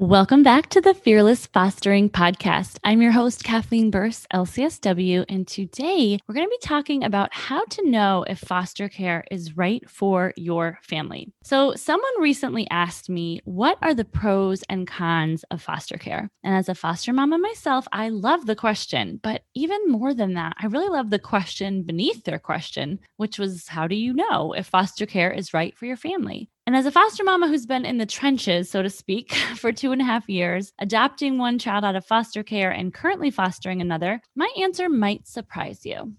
Welcome back to the Fearless Fostering Podcast. I'm your host, Kathleen Burse, LCSW, and today we're going to be talking about how to know if foster care is right for your family. So, someone recently asked me, What are the pros and cons of foster care? And as a foster mama myself, I love the question, but even more than that, I really love the question beneath their question, which was, How do you know if foster care is right for your family? And as a foster mama who's been in the trenches, so to speak, for two and a half years, adopting one child out of foster care and currently fostering another, my answer might surprise you.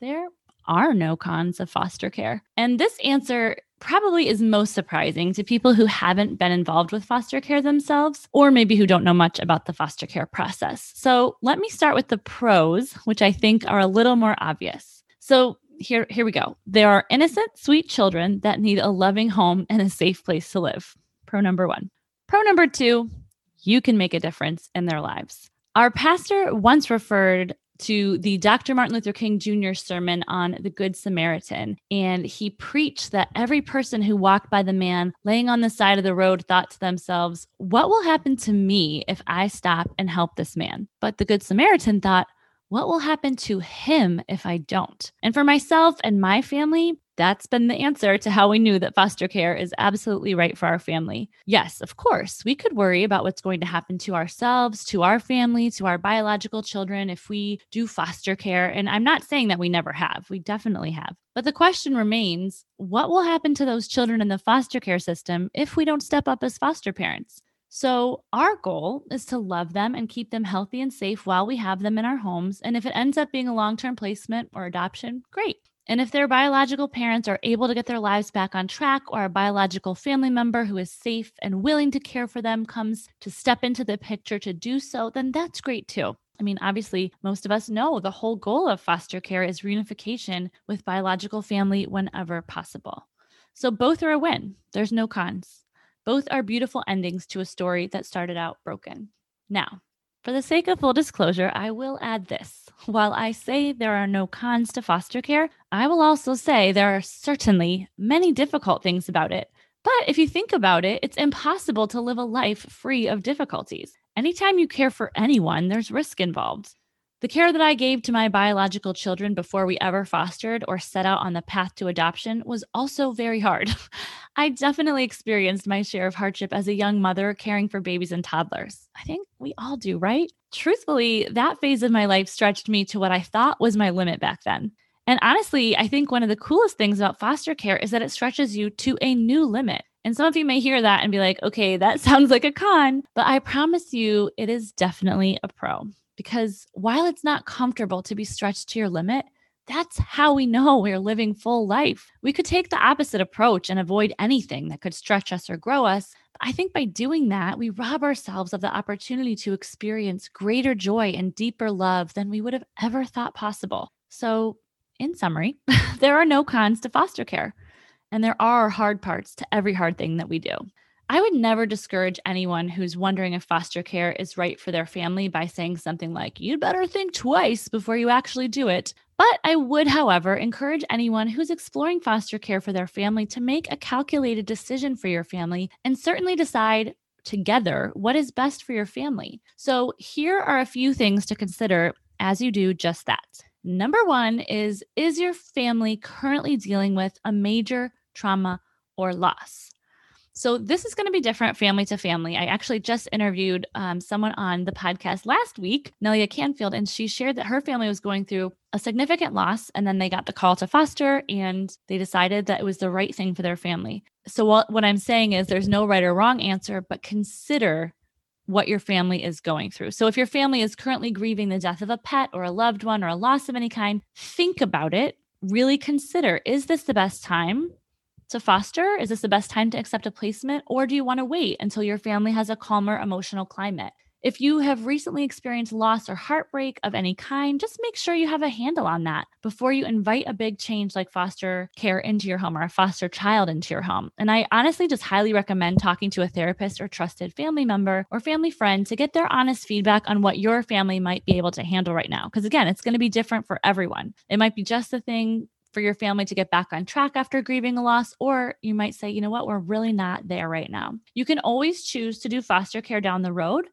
There are no cons of foster care. And this answer probably is most surprising to people who haven't been involved with foster care themselves, or maybe who don't know much about the foster care process. So let me start with the pros, which I think are a little more obvious. So here here we go. There are innocent, sweet children that need a loving home and a safe place to live. Pro number 1. Pro number 2, you can make a difference in their lives. Our pastor once referred to the Dr. Martin Luther King Jr. sermon on the Good Samaritan. And he preached that every person who walked by the man laying on the side of the road thought to themselves, What will happen to me if I stop and help this man? But the Good Samaritan thought, what will happen to him if I don't? And for myself and my family, that's been the answer to how we knew that foster care is absolutely right for our family. Yes, of course, we could worry about what's going to happen to ourselves, to our family, to our biological children if we do foster care. And I'm not saying that we never have, we definitely have. But the question remains what will happen to those children in the foster care system if we don't step up as foster parents? So, our goal is to love them and keep them healthy and safe while we have them in our homes. And if it ends up being a long term placement or adoption, great. And if their biological parents are able to get their lives back on track, or a biological family member who is safe and willing to care for them comes to step into the picture to do so, then that's great too. I mean, obviously, most of us know the whole goal of foster care is reunification with biological family whenever possible. So both are a win. There's no cons. Both are beautiful endings to a story that started out broken. Now, for the sake of full disclosure, I will add this. While I say there are no cons to foster care, I will also say there are certainly many difficult things about it. But if you think about it, it's impossible to live a life free of difficulties. Anytime you care for anyone, there's risk involved. The care that I gave to my biological children before we ever fostered or set out on the path to adoption was also very hard. I definitely experienced my share of hardship as a young mother caring for babies and toddlers. I think we all do, right? Truthfully, that phase of my life stretched me to what I thought was my limit back then. And honestly, I think one of the coolest things about foster care is that it stretches you to a new limit. And some of you may hear that and be like, okay, that sounds like a con, but I promise you it is definitely a pro. Because while it's not comfortable to be stretched to your limit, that's how we know we're living full life. We could take the opposite approach and avoid anything that could stretch us or grow us. I think by doing that, we rob ourselves of the opportunity to experience greater joy and deeper love than we would have ever thought possible. So, in summary, there are no cons to foster care, and there are hard parts to every hard thing that we do. I would never discourage anyone who's wondering if foster care is right for their family by saying something like, you'd better think twice before you actually do it. But I would, however, encourage anyone who's exploring foster care for their family to make a calculated decision for your family and certainly decide together what is best for your family. So, here are a few things to consider as you do just that. Number one is Is your family currently dealing with a major trauma or loss? So this is going to be different family to family. I actually just interviewed um, someone on the podcast last week, Nelia Canfield, and she shared that her family was going through a significant loss and then they got the call to foster and they decided that it was the right thing for their family. So what, what I'm saying is there's no right or wrong answer, but consider what your family is going through. So if your family is currently grieving the death of a pet or a loved one or a loss of any kind, think about it. Really consider is this the best time to foster? Is this the best time to accept a placement? Or do you want to wait until your family has a calmer emotional climate? If you have recently experienced loss or heartbreak of any kind, just make sure you have a handle on that before you invite a big change like foster care into your home or a foster child into your home. And I honestly just highly recommend talking to a therapist or trusted family member or family friend to get their honest feedback on what your family might be able to handle right now. Because again, it's going to be different for everyone. It might be just the thing for your family to get back on track after grieving a loss, or you might say, you know what, we're really not there right now. You can always choose to do foster care down the road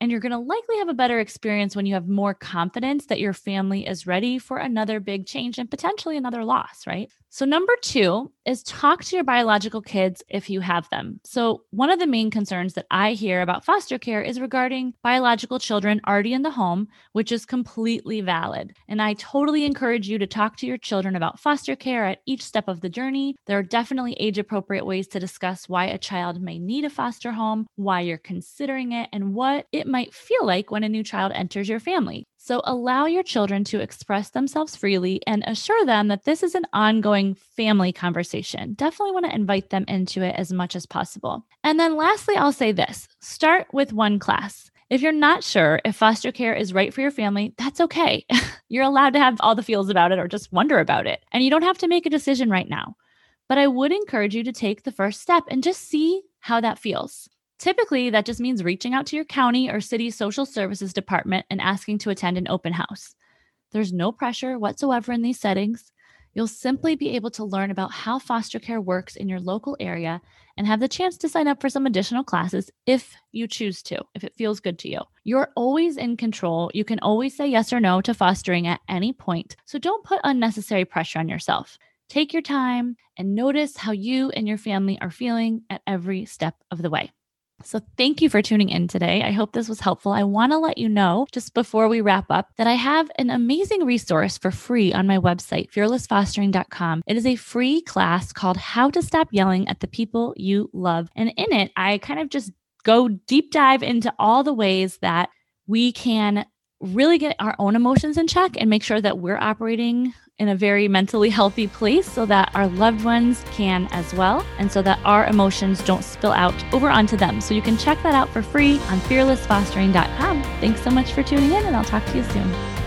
and you're going to likely have a better experience when you have more confidence that your family is ready for another big change and potentially another loss, right? So, number two is talk to your biological kids if you have them. So, one of the main concerns that I hear about foster care is regarding biological children already in the home, which is completely valid. And I totally encourage you to talk to your children about foster care at each step of the journey. There are definitely age appropriate ways to discuss why a child may need a foster home, why you're considering it, and what it might feel like when a new child enters your family. So allow your children to express themselves freely and assure them that this is an ongoing family conversation. Definitely want to invite them into it as much as possible. And then lastly, I'll say this start with one class. If you're not sure if foster care is right for your family, that's okay. you're allowed to have all the feels about it or just wonder about it. And you don't have to make a decision right now. But I would encourage you to take the first step and just see how that feels. Typically, that just means reaching out to your county or city social services department and asking to attend an open house. There's no pressure whatsoever in these settings. You'll simply be able to learn about how foster care works in your local area and have the chance to sign up for some additional classes if you choose to, if it feels good to you. You're always in control. You can always say yes or no to fostering at any point. So don't put unnecessary pressure on yourself. Take your time and notice how you and your family are feeling at every step of the way. So, thank you for tuning in today. I hope this was helpful. I want to let you know, just before we wrap up, that I have an amazing resource for free on my website, fearlessfostering.com. It is a free class called How to Stop Yelling at the People You Love. And in it, I kind of just go deep dive into all the ways that we can really get our own emotions in check and make sure that we're operating in a very mentally healthy place so that our loved ones can as well, and so that our emotions don't spill out over onto them. So you can check that out for free on fearlessfostering.com. Thanks so much for tuning in, and I'll talk to you soon.